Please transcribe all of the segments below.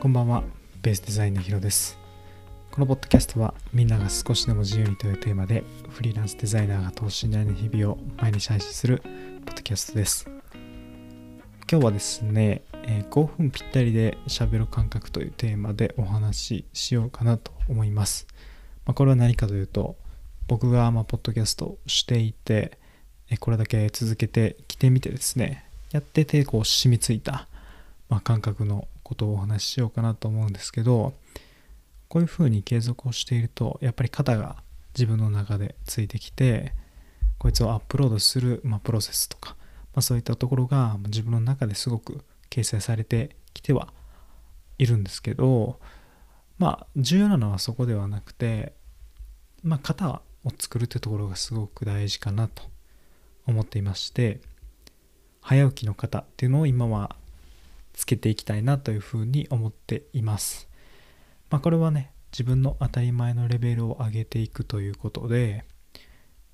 こんばんは、ベースデザインのヒロです。このポッドキャストはみんなが少しでも自由にというテーマでフリーランスデザイナーが等身大の日々を毎日配信するポッドキャストです。今日はですね、えー5分ぴったりで喋る感覚というテーマでお話ししようかなと思います。まあ、これは何かというと、僕がまポッドキャストしていて、これだけ続けてきてみてですね、やっててこう染みついた、まあ、感覚のことをお話ししようかなと思うんですけど、こういうふうに継続をしていると、やっぱり肩が自分の中でついてきて、こいつをアップロードする、まあ、プロセスとか、まあ、そういったところが自分の中ですごく形成されてきてはいるんですけど、まあ、重要なのはそこではなくて、まあ、型を作るというところがすごく大事かなと思っていまして、早起きの方っていうのを今はつけていきたいなというふうに思っています。まあこれはね、自分の当たり前のレベルを上げていくということで、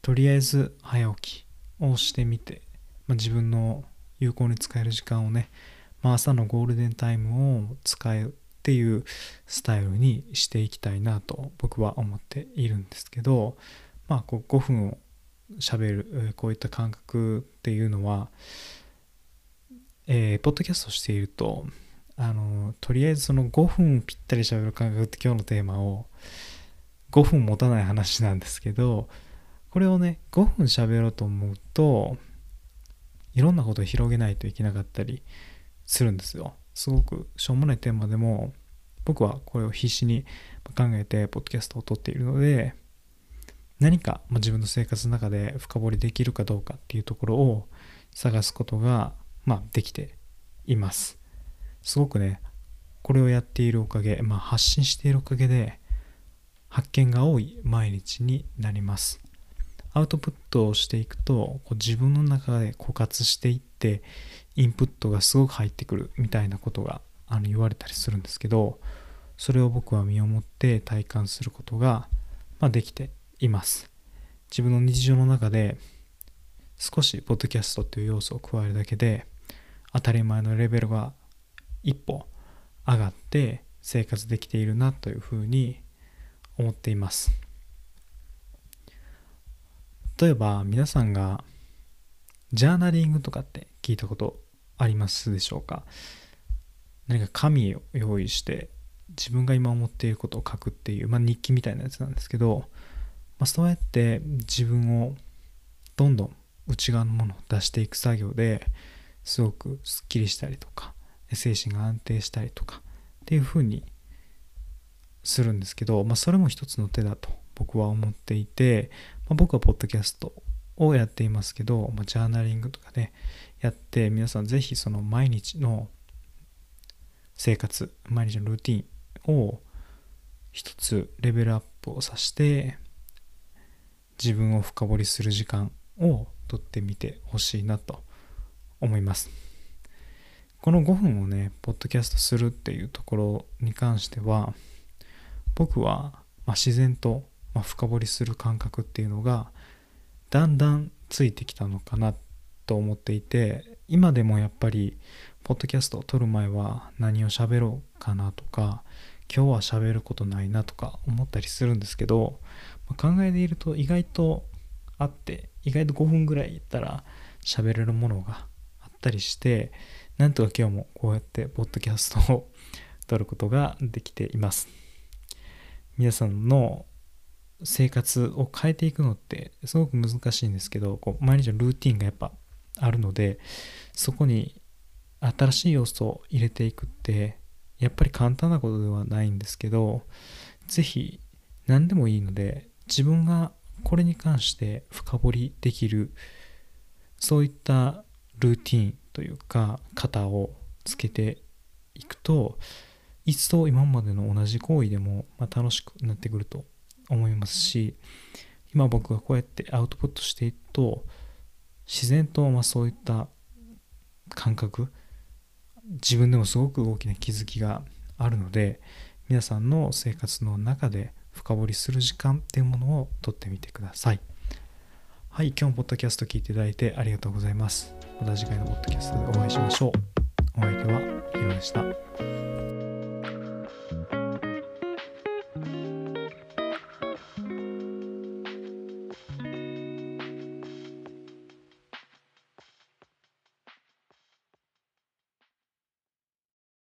とりあえず早起きをしてみて、まあ、自分の有効に使える時間をね、まあ、朝のゴールデンタイムを使うっていうスタイルにしていきたいなと僕は思っているんですけど、まあこう5分を喋るえーこういった感覚っていうのは、えーポッドキャストしているとあのとりあえずその5分ぴったり喋る感覚って今日のテーマを5分持たない話なんですけどこれをね5分喋ろうと思うといろんなことを広げないといけなかったりするんですよ。すごくしょうもないテーマでも僕はこれを必死に考えてポッドキャストを撮っているので何か自分の生活の中で深掘りできるかどうかっていうところを探すことが、まあ、できています。すごくね、これをやっているおかげ、まあ、発信しているおかげで発見が多い毎日になります。アウトプットをしていくとこう自分の中で枯渇していってインプットがすごく入ってくるみたいなことがあの言われたりするんですけどそれを僕は身をもって体感することが、まあ、できています自分の日常の中で少しポッドキャストという要素を加えるだけで当たり前のレベルが一歩上がって生活できているなというふうに思っています。例えば皆さんがジャーナリングとかって聞いたことありますでしょうか？何か紙を用意して自分が今思っていることを書くっていう、まあ、日記みたいなやつなんですけど、まあ、そうやって自分をどんどん内側のものを出していく作業ですごくすっきりしたりとか精神が安定したりとかっていうふうにするんですけど、まあ、それも一つの手だと僕は思っていて、まあ、僕はポッドキャストをやっていますけど、まあ、ジャーナリングとかねやって皆さんぜひその毎日の生活毎日のルーティンを一つレベルアップをさして自分を深掘りする時間をとってみてほしいなと思います。この5分をねポッドキャストするっていうところに関しては僕は、ま、自然と、ま、深掘りする感覚っていうのがだんだんついてきたのかなと思っていて今でもやっぱりポッドキャストを撮る前は何を喋ろうかなとか今日は喋ることないなとか思ったりするんですけど、ま考えていると意外とあって意外と5分ぐらいいったら喋れるものがったりしてなんとか今日もこうやってポッドキャストを撮ることができています。皆さんの生活を変えていくのってすごく難しいんですけどこう毎日のルーティンがやっぱあるのでそこに新しい要素を入れていくってやっぱり簡単なことではないんですけどぜひ何でもいいので自分がこれに関して深掘りできるそういったルーティンというか型をつけていくと一層今までの同じ行為でも、ま、楽しくなってくると思いますし今僕がこうやってアウトプットしていくと自然とまそういった感覚自分でもすごく大きな気づきがあるので皆さんの生活の中で深掘りする時間っていうものをとってみてください。はい今日もポッドキャスト聞いていただいてありがとうございます。また次回のポッドキャストでお会いしましょう。お相手はヒロでした。